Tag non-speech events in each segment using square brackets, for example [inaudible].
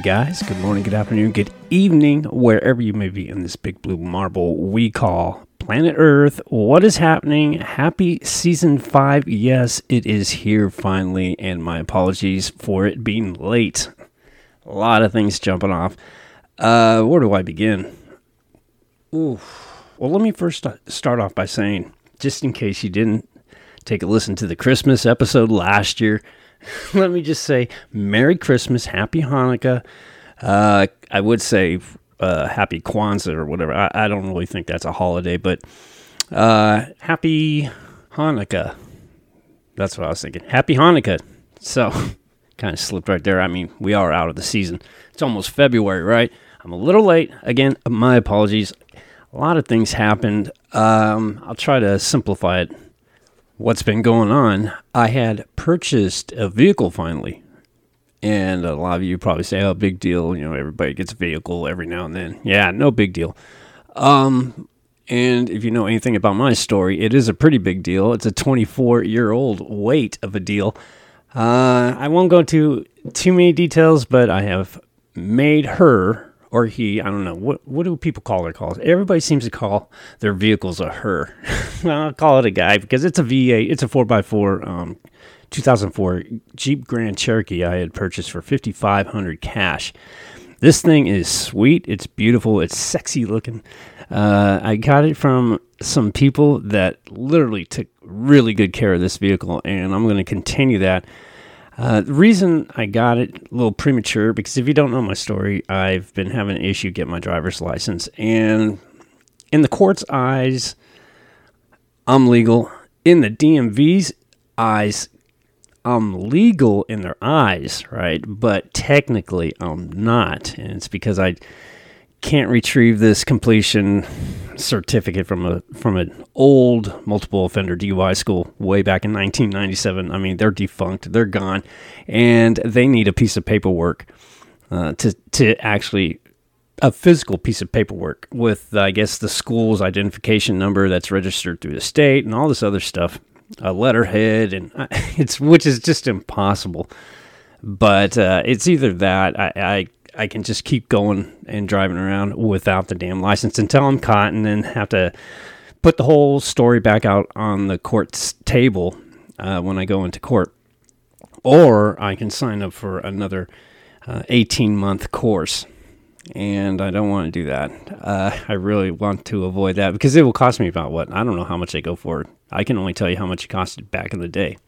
Hey guys, good morning, good afternoon, good evening, wherever you may be in this big blue marble we call planet Earth. What is happening? Happy season five. Yes, it is here finally, and my apologies for it being late. A lot of things jumping off. Uh, where do I begin? Ooh. Well, let me first start off by saying, just in case you didn't take a listen to the Christmas episode last year, [laughs] let me just say Merry Christmas, Happy Hanukkah. Uh, I would say uh, Happy Kwanzaa or whatever. I, I, don't really think that's a holiday, but uh, Happy Hanukkah. That's what I was thinking. Happy Hanukkah. So, [laughs] kind of slipped right there. I mean, we are out of the season. It's almost February, right? I'm a little late. Again, my apologies. A lot of things happened. Um, I'll try to simplify it what's been going on, I had purchased a vehicle finally. And a lot of you probably say, oh, big deal. You know, everybody gets a vehicle every now and then. Yeah, no big deal. Um, and if you know anything about my story, it is a pretty big deal. It's a 24 year old wait of a deal. Uh, I won't go into too many details, but I have made her or he. I don't know what what do people call their cars? Everybody seems to call their vehicles a her. [laughs] well, I'll call it a guy because it's a V8. It's a four x four. Um, 2004 Jeep Grand Cherokee I had purchased for 5500 cash. This thing is sweet. It's beautiful. It's sexy looking. Uh, I got it from some people that literally took really good care of this vehicle, and I'm going to continue that. Uh, the reason I got it a little premature because if you don't know my story, I've been having an issue getting my driver's license, and in the court's eyes, I'm legal. In the DMV's eyes, I'm legal in their eyes, right? But technically, I'm not, and it's because I can't retrieve this completion certificate from a from an old multiple offender DUI school way back in 1997. I mean, they're defunct, they're gone, and they need a piece of paperwork uh, to to actually a physical piece of paperwork with I guess the school's identification number that's registered through the state and all this other stuff, a letterhead, and [laughs] it's which is just impossible. But uh, it's either that I, I I can just keep going and driving around without the damn license until I'm caught and then have to put the whole story back out on the court's table uh, when I go into court. Or I can sign up for another uh, 18 month course. And I don't want to do that. Uh, I really want to avoid that because it will cost me about what? I don't know how much they go for. I can only tell you how much it costed back in the day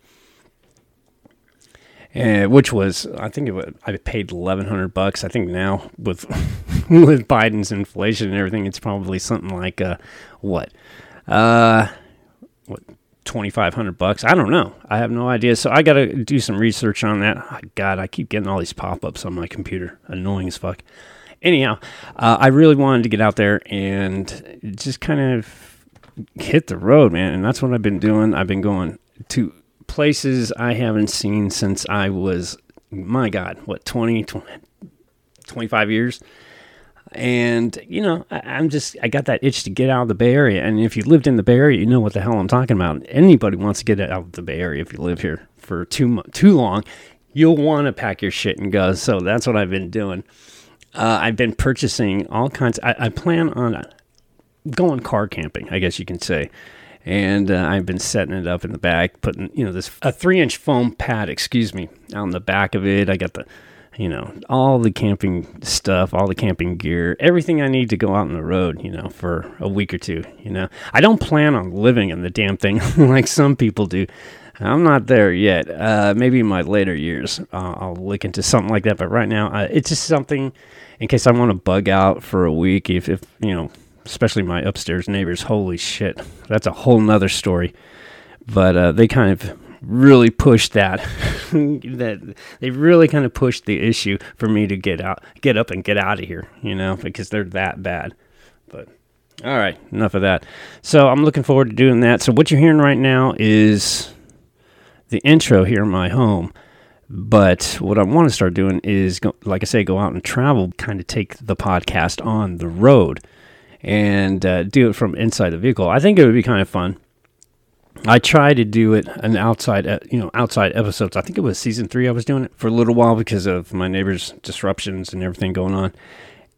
and, which was I think it was, I paid eleven hundred bucks. I think now with [laughs] with Biden's inflation and everything, it's probably something like uh, what, uh, what twenty five hundred bucks. I don't know. I have no idea. So I got to do some research on that. God, I keep getting all these pop ups on my computer, annoying as fuck. Anyhow, uh, I really wanted to get out there and just kind of hit the road, man, and that's what I've been doing. I've been going to places I haven't seen since I was, my God, what, 20, 20 25 years? And, you know, I, am just, I got that itch to get out of the Bay Area. And if you lived in the Bay Area, you know what the hell I'm talking about. Anybody wants to get out of the Bay Area if you live here for too, too long, you'll want to pack your shit and go. So that's what I've been doing. Uh, I've been purchasing all kinds. I, I plan on going car camping, I guess you can say and uh, I've been setting it up in the back, putting you know this a three inch foam pad, excuse me, on the back of it. I got the you know all the camping stuff, all the camping gear, everything I need to go out on the road, you know, for a week or two. You know, I don't plan on living in the damn thing [laughs] like some people do. I'm not there yet. Uh, maybe in my later years, uh, I'll look into something like that. But right now, uh, it's just something in case I want to bug out for a week. If, if you know, especially my upstairs neighbors. Holy shit, that's a whole nother story. But uh, they kind of really pushed that. [laughs] that they really kind of pushed the issue for me to get out, get up and get out of here. You know, because they're that bad. But all right, enough of that. So I'm looking forward to doing that. So what you're hearing right now is the intro here in my home. But what I want to start doing is, go, like I say, go out and travel, kind of take the podcast on the road and uh, do it from inside the vehicle. I think it would be kind of fun. I tried to do it an outside, uh, you know, outside episodes. I think it was season three. I was doing it for a little while because of my neighbors' disruptions and everything going on,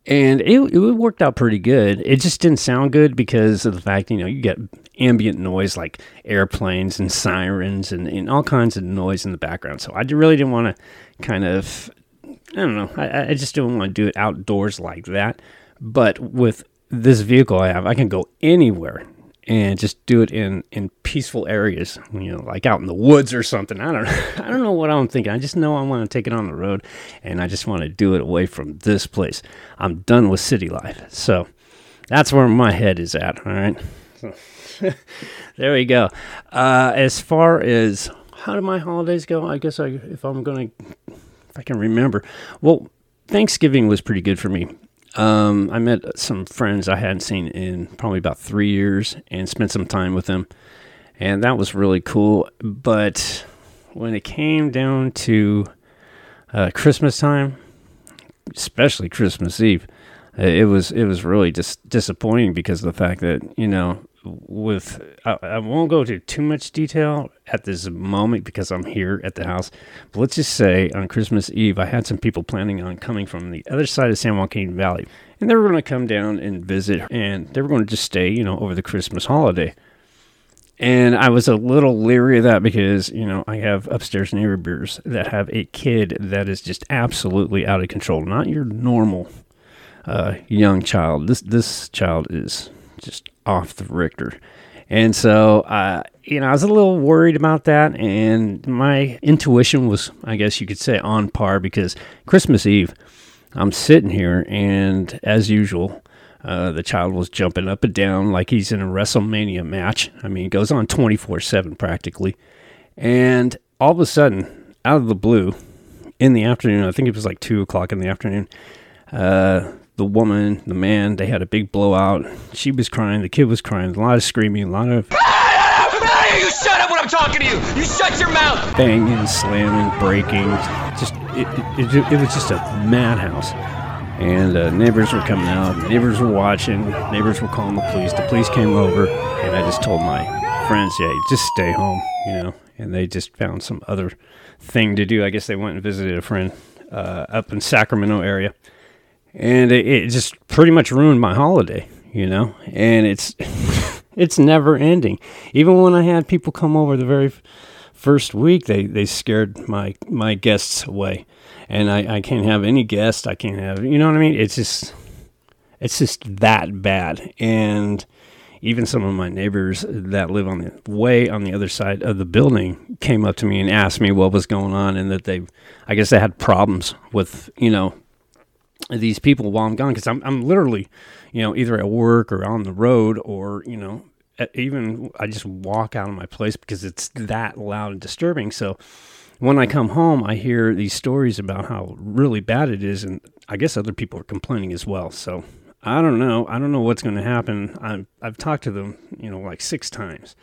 and it it worked out pretty good. It just didn't sound good because of the fact, you know, you get ambient noise like airplanes and sirens and, and all kinds of noise in the background. So I really didn't want to kind of, I don't know, I, I just didn't want to do it outdoors like that. But with this vehicle I have, I can go anywhere and just do it in in peaceful areas, you know, like out in the woods or something. I don't know. [laughs] I don't know what I'm thinking. I just know I want to take it on the road and I just want to do it away from this place. I'm done with city life. So that's where my head is at, all right? [laughs] There we go. Uh, as far as how do my holidays go? I guess I if I'm going to if I can remember. Well, Thanksgiving was pretty good for me. Um, I met some friends I hadn't seen in probably about three years and spent some time with them. And that was really cool. But when it came down to uh, Christmas time, especially Christmas Eve, uh, it was it was really just disappointing because of the fact that you know with I, I, won't go into too much detail at this moment because I'm here at the house. But let's just say on Christmas Eve, I had some people planning on coming from the other side of San Joaquin Valley, and they were going to come down and visit, and they were going to just stay, you know, over the Christmas holiday. And I was a little leery of that because, you know, I have upstairs neighbors that have a kid that is just absolutely out of control. Not your normal uh, young child. This this child is just off the Richter. And so, uh, you know, I was a little worried about that. And my intuition was, I guess you could say, on par because Christmas Eve, I'm sitting here, and as usual, uh, the child was jumping up and down like he's in a WrestleMania match. I mean, it goes on 24 7 practically. And all of a sudden, out of the blue, in the afternoon, I think it was like 2 o'clock in the afternoon, uh, the woman, the man, they had a big blowout. She was crying, the kid was crying, a lot of screaming, a lot of. you shut up when I'm talking to you! You shut your mouth! Banging, slamming, breaking. Just, it, it, it, it was just a madhouse. And uh, neighbors were coming out, neighbors were watching, neighbors were calling the police. The police came over, and I just told my friends, yeah, just stay home, you know. And they just found some other thing to do. I guess they went and visited a friend uh, up in Sacramento area and it, it just pretty much ruined my holiday, you know. And it's [laughs] it's never ending. Even when I had people come over the very first week, they they scared my my guests away, and I I can't have any guests. I can't have you know what I mean. It's just it's just that bad, and even some of my neighbors that live on the way on the other side of the building came up to me and asked me what was going on and that they I guess they had problems with, you know, these people while I'm gone because I'm I'm literally, you know, either at work or on the road or you know, even I just walk out of my place because it's that loud and disturbing. So when I come home, I hear these stories about how really bad it is, and I guess other people are complaining as well. So I don't know. I don't know what's going to happen. i I've talked to them, you know, like six times,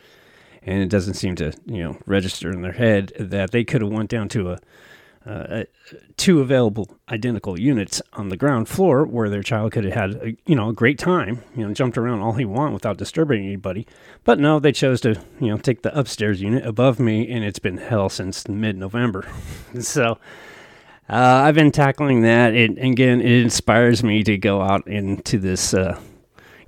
and it doesn't seem to, you know, register in their head that they could have went down to a uh, two available identical units on the ground floor where their child could have had a, you know a great time you know jumped around all he want without disturbing anybody. But no they chose to you know take the upstairs unit above me and it's been hell since mid-november. [laughs] So uh, i've been tackling that it again it inspires me to go out into this uh,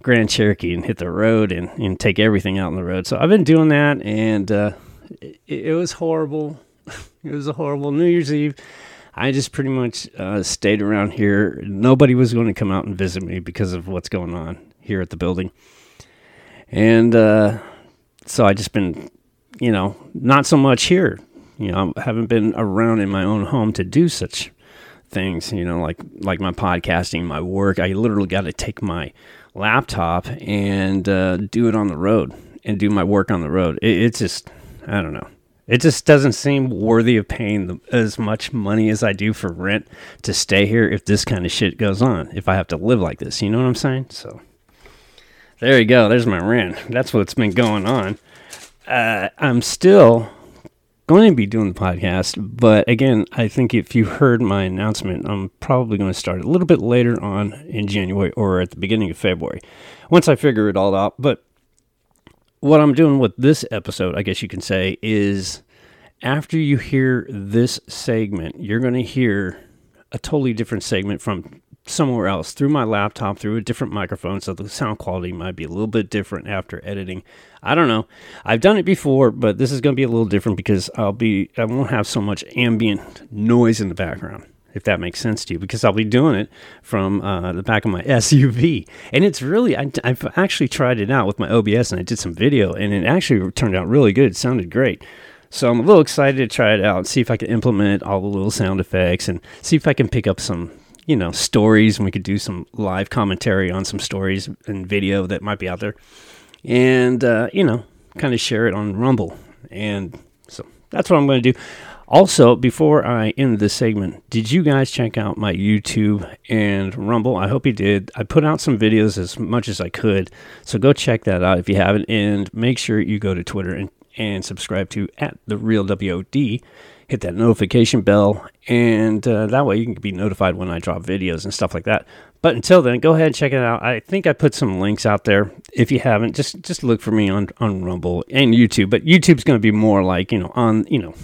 grand cherokee and hit the road and, and take everything out on the road. So i've been doing that and uh, it, it was horrible it was a horrible New Year's Eve. I just pretty much uh, stayed around here. Nobody was going to come out and visit me because of what's going on here at the building. And uh, so I just been, you know, not so much here. You know, I haven't been around in my own home to do such things. You know, like like my podcasting, my work. I literally got to take my laptop and uh, do it on the road and do my work on the road. It, it's just, I don't know. It just doesn't seem worthy of paying as much money as I do for rent to stay here if this kind of shit goes on. If I have to live like this, you know what I'm saying? So there you go. There's my rent. That's what's been going on. Uh, I'm still going to be doing the podcast, but again, I think if you heard my announcement, I'm probably going to start a little bit later on in January or at the beginning of February once I figure it all out. But what I'm doing with this episode, I guess you can say, is after you hear this segment, you're going to hear a totally different segment from somewhere else through my laptop through a different microphone so the sound quality might be a little bit different after editing. I don't know. I've done it before but this is going to be a little different because i'll be i won't have so much ambient noise in the background if that makes sense to you because i'll be doing it from uh, the back of my [laughs] suv and it's really I, i've actually tried it out with my obs and i did some video and it actually turned out really good it sounded great so I'm a little excited to try it out and see if I can implement all the little sound effects and see if I can pick up some you know, stories and we could do some live commentary on some stories and video that might be out there. And, uh, you know, kind of share it on Rumble. And so that's what I'm going to do. Also, before I end this segment, did you guys check out my YouTube and Rumble? I hope you did. I put out some videos as much as I could. So go check that out if you haven't. And make sure you go to Twitter and, and subscribe to at the real WOD hit that notification bell, and uh, that way you can be notified when I drop videos and stuff like that. But until then, go ahead and check it out. I think I put some links out there. If you haven't, just just look for me on on Rumble and YouTube. But YouTube's going to be more like you know on you know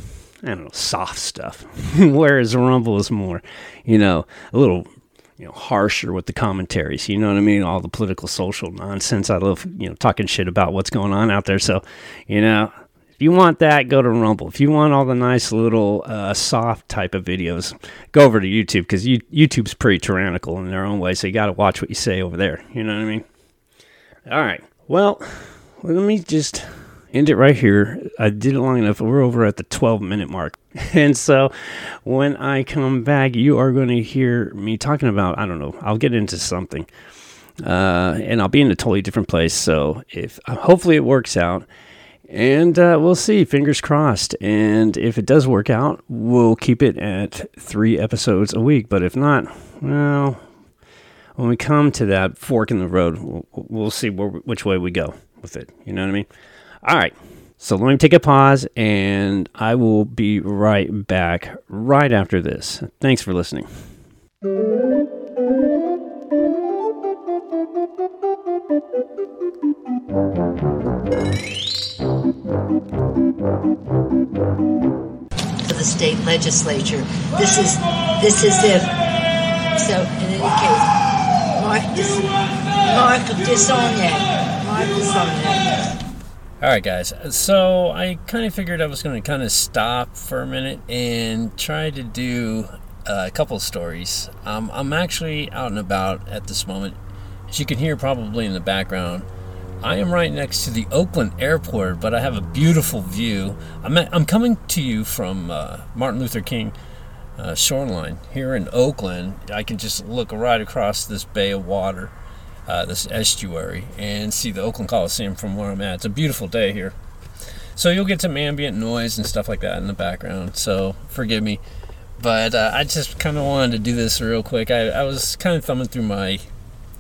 I don't know soft stuff, [laughs] whereas Rumble is more you know a little you know harsher with the commentaries. You know what I mean? All the political, social nonsense. I love you know talking shit about what's going on out there. So you know if you want that, go to Rumble. If you want all the nice little uh, soft type of videos, go over to YouTube because you, YouTube's pretty tyrannical in their own way. So you got to watch what you say over there. You know what I mean? All right. Well, let me just end it right here. I did it long enough. We're over at the 12 minute mark. [laughs] And so when I come back, you are going to hear me talking about, I don't know, I'll get into something. Uh, and I'll be in a totally different place. So if hopefully it works out. And uh, we'll see, fingers crossed. And if it does work out, we'll keep it at three episodes a week. But if not, well, when we come to that fork in the road, we'll, we'll see where, which way we go with it. You know what I mean? All right. So let me take a pause and I will be right back right after this. Thanks for listening. For the state legislature. This is this is if so in any case Mark Dis Mark DeSaulnier. Mark DeSaulnier. All right, guys. So I kind of figured I was going to kind of stop for a minute and try to do uh, a couple stories. Um, I'm actually out and about at this moment. As you can hear probably in the background, I am right next to the Oakland airport, but I have a beautiful view. I'm, at, I'm coming to you from uh, Martin Luther King uh, shoreline here in Oakland. I can just look right across this bay of water, uh, this estuary, and see the Oakland Coliseum from where I'm at. It's a beautiful day here. So you'll get some ambient noise and stuff like that in the background. So forgive me. But uh, I just kind of wanted to do this real quick. I, I was kind of thumbing through my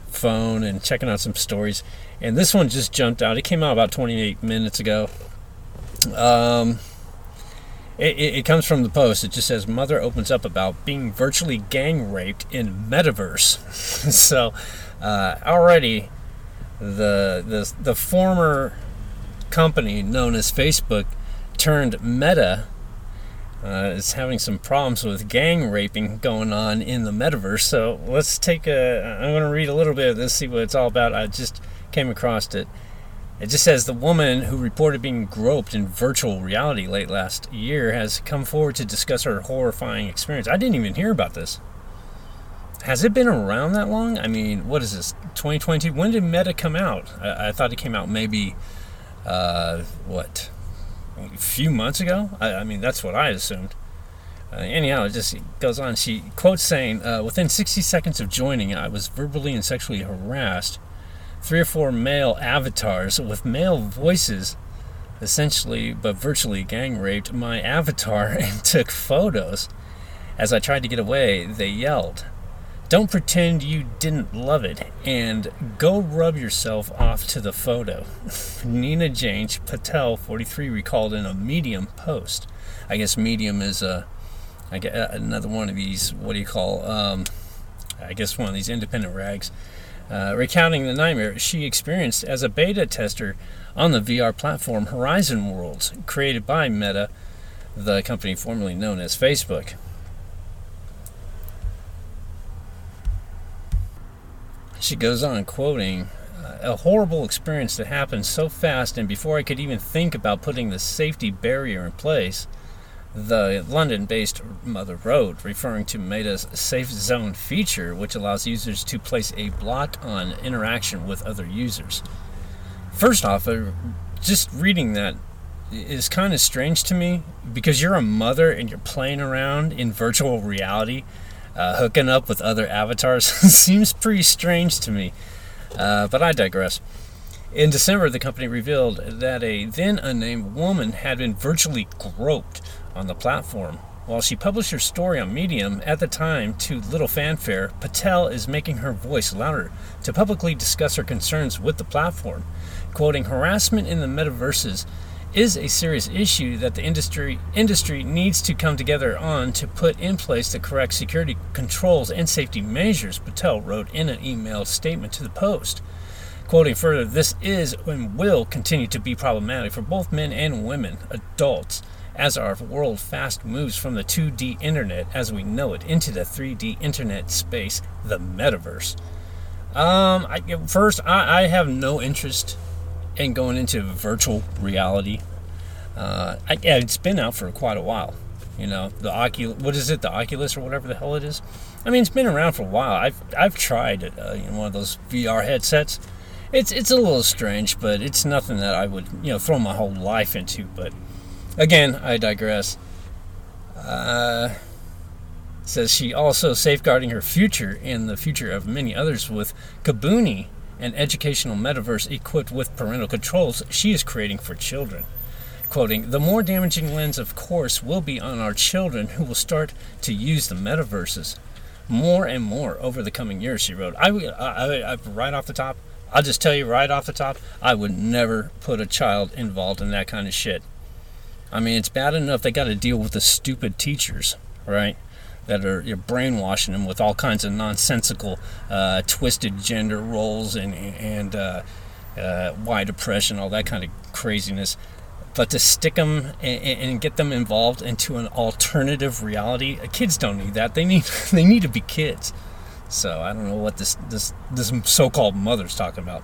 phone and checking out some stories and this one just jumped out. It came out about 28 minutes ago. Um, it, it, it, comes from the post. It just says mother opens up about being virtually gang raped in metaverse. [laughs] so uh, already the, the the former company known as Facebook turned Meta uh, is having some problems with gang raping going on in the metaverse. So let's take a. I'm going to read a little bit of this, see what it's all about. I just came across it. It just says the woman who reported being groped in virtual reality late last year has come forward to discuss her horrifying experience. I didn't even hear about this. Has it been around that long? I mean, what is this? 2022? When did Meta come out? I, I thought it came out maybe, uh, what, a few months ago? I, I mean, that's what I assumed. Uh, anyhow, it just goes on. She quotes saying, uh, Within 60 seconds of joining, I was verbally and sexually harassed three or four male avatars with male voices, essentially but virtually gang raped my avatar [laughs] and took photos. As I tried to get away, they yelled, Don't pretend you didn't love it and go rub yourself off to the photo. [laughs] Nina Jane Patel, 43, recalled in a Medium post. I guess Medium is a, I guess another one of these, what do you call, um, I guess one of these independent rags uh, recounting the nightmare she experienced as a beta tester on the VR platform Horizon Worlds, created by Meta, the company formerly known as Facebook. She goes on quoting uh, a horrible experience that happened so fast, and before I could even think about putting the safety barrier in place, the London based Mother wrote, referring to Meta's Safe Zone feature, which allows users to place a block on interaction with other users. First off, uh, just reading that is kind of strange to me because you're a mother and you're playing around in virtual reality, uh, hooking up with other avatars [laughs] seems pretty strange to me. Uh, but I digress. In December, the company revealed that a then unnamed woman had been virtually groped on the platform. While she published her story on Medium at the time to little fanfare, Patel is making her voice louder to publicly discuss her concerns with the platform. Quoting, harassment in the metaverses is a serious issue that the industry industry needs to come together on to put in place the correct security controls and safety measures, Patel wrote in an email statement to the Post. Quoting further, this is and will continue to be problematic for both men and women, adults, as our world fast moves from the 2D internet as we know it into the 3D internet space, the metaverse. Um, I, first, I, I have no interest in going into virtual reality. Uh, I, it's been out for quite a while. You know, the Oculus, what is it, the Oculus or whatever the hell it is? I mean, it's been around for a while. I've, I've tried uh, you know, one of those VR headsets. It's, it's a little strange, but it's nothing that I would, you know, throw my whole life into. But Again, I digress. Uh, says she also safeguarding her future and the future of many others with Kabuni, an educational metaverse equipped with parental controls she is creating for children. Quoting, the more damaging lens, of course, will be on our children who will start to use the metaverses more and more over the coming years, she wrote. I, I, I, right off the top, I'll just tell you right off the top, I would never put a child involved in that kind of shit. I mean, it's bad enough they got to deal with the stupid teachers, right? That are you're brainwashing them with all kinds of nonsensical, uh, twisted gender roles and and uh, uh, why depression, all that kind of craziness. But to stick them and, and, get them involved into an alternative reality, kids don't need that. They need [laughs] they need to be kids. So I don't know what this this this so-called mother's talking about.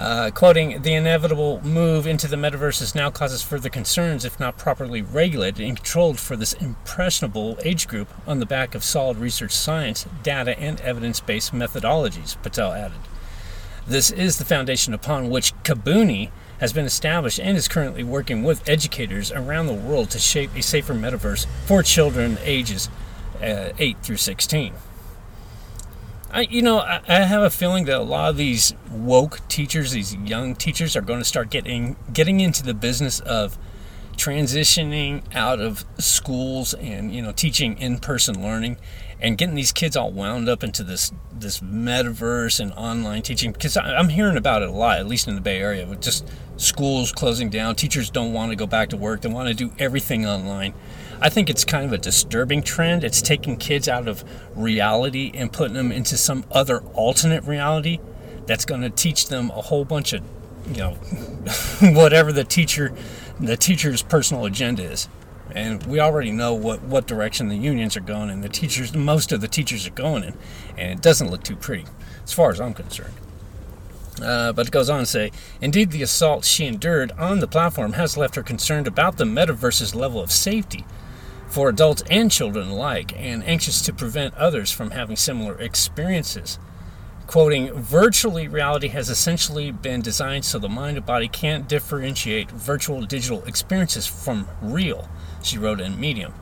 Uh, quoting, the inevitable move into the metaverse now causes further concerns if not properly regulated and controlled for this impressionable age group on the back of solid research science, data, and evidence based methodologies, Patel added. This is the foundation upon which Kabuni has been established and is currently working with educators around the world to shape a safer metaverse for children ages uh, 8 through 16. I, you know, I, I, have a feeling that a lot of these woke teachers, these young teachers, are going to start getting getting into the business of transitioning out of schools and you know teaching in-person learning and getting these kids all wound up into this this metaverse and online teaching because I'm hearing about it a lot, at least in the Bay Area, with just schools closing down. Teachers don't want to go back to work; they want to do everything online. I think it's kind of a disturbing trend. It's taking kids out of reality and putting them into some other alternate reality that's going to teach them a whole bunch of, you know, [laughs] whatever the teacher, the teacher's personal agenda is. And we already know what, what direction the unions are going and the teachers, most of the teachers are going in. And it doesn't look too pretty, as far as I'm concerned. Uh, but it goes on to say, indeed, the assault she endured on the platform has left her concerned about the metaverse's level of safety for adults and children alike, and anxious to prevent others from having similar experiences. Quoting, virtually reality has essentially been designed so the mind and body can't differentiate virtual digital experiences from real, she wrote in Medium.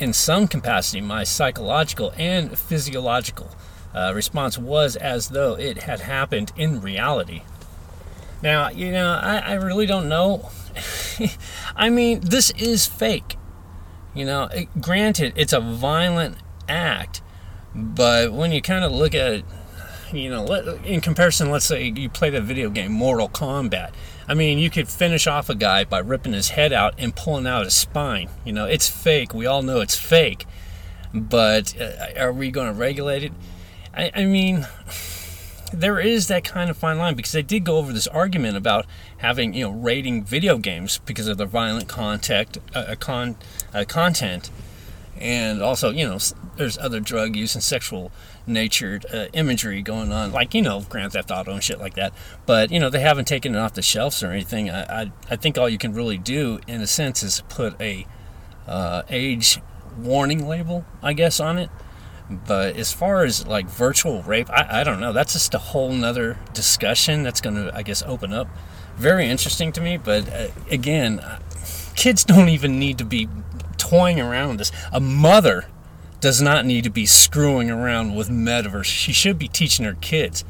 In some capacity, my psychological and physiological uh, response was as though it had happened in reality. Now, you know, I, I really don't know. [laughs] I mean, this is fake. You know, it, granted, it's a violent act, but when you kind of look at it, you know, in comparison, let's say you play the video game Mortal Kombat. I mean, you could finish off a guy by ripping his head out and pulling out his spine. You know, it's fake. We all know it's fake. But uh, are we going to regulate it? I, I mean, [sighs] there is that kind of fine line because they did go over this argument about having you know rating video games because of their violent contact uh, con uh, content and also you know there's other drug use and sexual natured uh, imagery going on like you know grand theft auto and shit like that. But you know they haven't taken it off the shelves or anything. I, I, I think all you can really do in a sense is put a uh, age warning label i guess on it. But as far as like virtual rape i, I don't know. That's just a whole nother discussion that's going to i guess open up. Very interesting to me but uh, again kids don't even need to be toying around with this. A mother does not need to be screwing around with metaverse. She should be teaching her kids,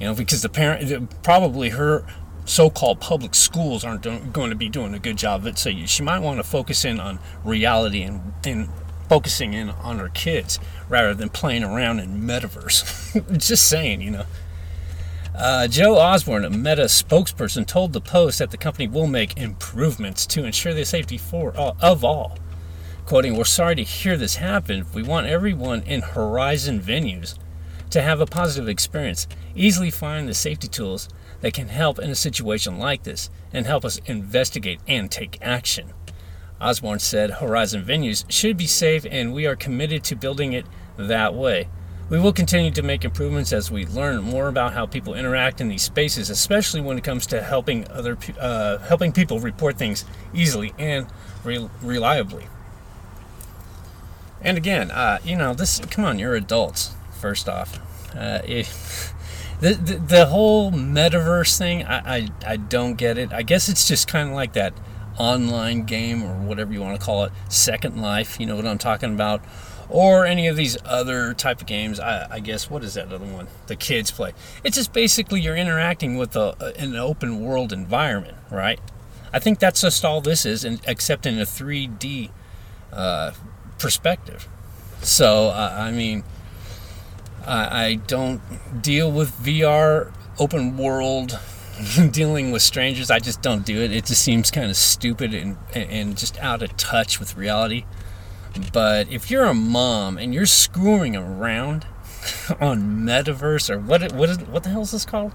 you know, because the parent, probably her so-called public schools aren't going to be doing a good job of it. So she might want to focus in on reality and, and focusing in on her kids rather than playing around in metaverse. [laughs] Just saying, you know. Uh, Joe Osborne, a Meta spokesperson, told the Post that the company will make improvements to ensure the safety for uh, of all. Quoting, We're sorry to hear this happen. We want everyone in Horizon venues to have a positive experience. Easily find the safety tools that can help in a situation like this and help us investigate and take action. Osborne said Horizon venues should be safe and we are committed to building it that way. We will continue to make improvements as we learn more about how people interact in these spaces, especially when it comes to helping other uh, helping people report things easily and re- reliably. And again, uh, you know, this. Come on, you're adults. First off, uh, [laughs] the, the the whole metaverse thing, I, I I don't get it. I guess it's just kind of like that online game or whatever you want to call it, Second Life. You know what I'm talking about? Or any of these other type of games. I, I guess what is that other one? The kids play. It's just basically you're interacting with a, an open world environment, right? I think that's just all this is, and, except in a 3D uh, perspective. So, uh, I mean, I, I don't deal with VR open world [laughs] dealing with strangers. I just don't do it. It just seems kind of stupid and, and just out of touch with reality. But if you're a mom and you're screwing around [laughs] on Metaverse or what what is what the hell is this called?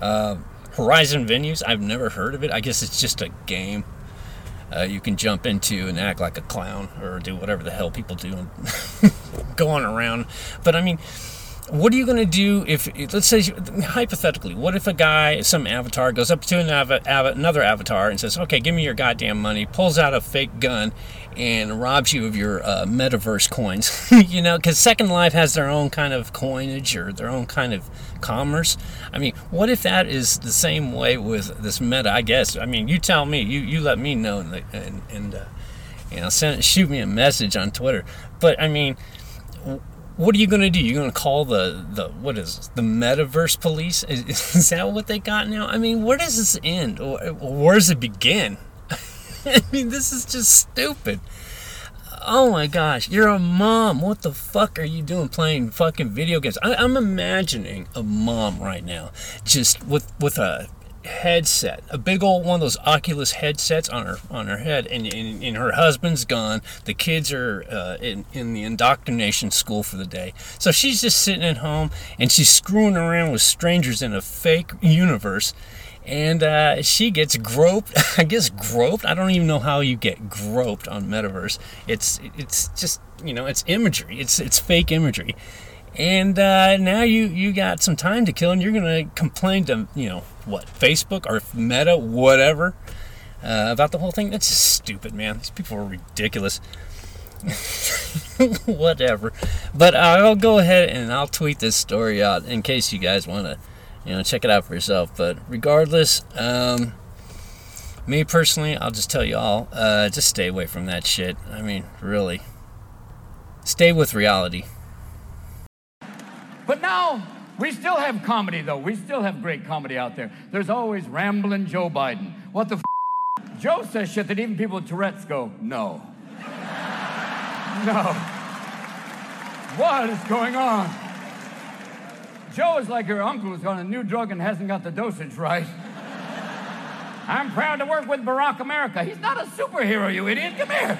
Uh, Horizon Venues. I've never heard of it. I guess it's just a game uh, you can jump into and act like a clown or do whatever the hell people do and [laughs] go on around. But I mean, what are you going to do if, let's say, hypothetically, what if a guy, some avatar, goes up to an av- av- another avatar and says, okay, give me your goddamn money, pulls out a fake gun, and robs you of your uh, metaverse coins? [laughs] you know, because Second Life has their own kind of coinage or their own kind of commerce. I mean, what if that is the same way with this meta? I guess. I mean, you tell me. You you let me know and and, and uh, you know send shoot me a message on Twitter. But I mean. What are you gonna do? You're gonna call the the what is this, the metaverse police? Is, [laughs] is that what they got now? I mean, where does this end, or where does it begin? [laughs] I mean, this is just stupid oh my gosh, you're a mom. What the fuck are you doing playing fucking video games? I, I'm imagining a mom right now, just with with a headset, a big old one of those Oculus headsets on her on her head, and, and, and her husband's gone. The kids are uh, in in the indoctrination school for the day, so she's just sitting at home and she's screwing around with strangers in a fake universe and uh, she gets groped. [laughs] I guess groped. I don't even know how you get groped on Metaverse. It's it's just you know it's imagery. It's it's fake imagery, and uh, now you you got some time to kill, and you're gonna complain to you know what Facebook or Meta whatever uh, about the whole thing. That's just stupid, man. These people are ridiculous. [laughs] whatever, but I'll go ahead and I'll tweet this story out in case you guys want to you know, check it out for yourself. But regardless, um, me personally, I'll just tell you all, uh, just stay away from that shit. I mean, really, stay with reality. But now we still have comedy, though. We still have great comedy out there. There's always rambling Joe Biden. What the? F- Joe says shit that even people with Tourette's go, no, [laughs] no. What is going on? Joe is like your uncle who's on a new drug and hasn't got the dosage right. [laughs] I'm proud to work with Barack America. He's not a superhero, you idiot. Come here.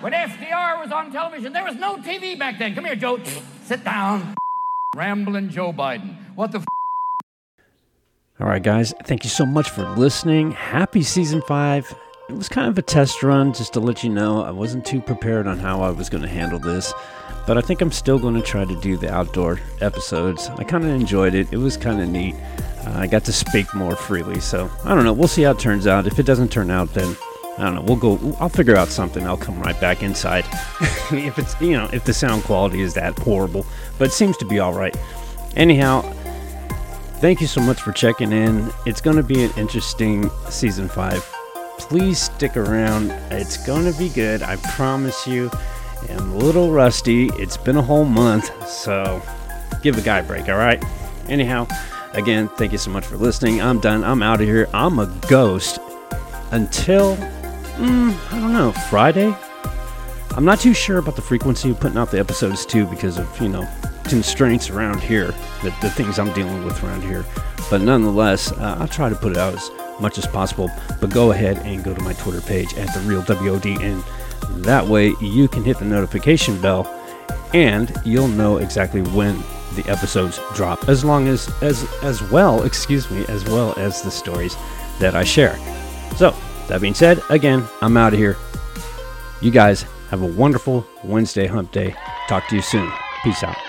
When FDR was on television, there was no TV back then. Come here, Joe. Sit down. Rambling Joe Biden. What the f- All right, guys, thank you so much for listening. Happy season five. It was kind of a test run just to let you know I wasn't too prepared on how I was going to handle this, but I think I'm still going to try to do the outdoor episodes. I kind of enjoyed it, it was kind of neat. Uh, I got to speak more freely, so I don't know. We'll see how it turns out. If it doesn't turn out, then I don't know. We'll go. I'll figure out something. I'll come right back inside. [laughs] if it's you know if the sound quality is that horrible, but it seems to be all right. Anyhow, thank you so much for checking in. It's going to be an interesting season five. Please stick around. It's going to be good. I promise you. I'm a little rusty. It's been a whole month, so give a guy a break. All right. Anyhow, again, thank you so much for listening. I'm done. I'm out of here. I'm a ghost until mm, I don't know Friday. I'm not too sure about the frequency of putting out the episodes too because of you know constraints around here, the, the things I'm dealing with around here. But nonetheless, uh, I'll try to put it out as much as possible. But go ahead and go to my Twitter page at the real WOD, and that way you can hit the notification bell, and you'll know exactly when the episodes drop, as long as as as well, [laughs] excuse me, as well as the stories that I share. So, that being said, again, I'm out of here. You guys have a wonderful Wednesday hump day. Talk to you soon. Peace out.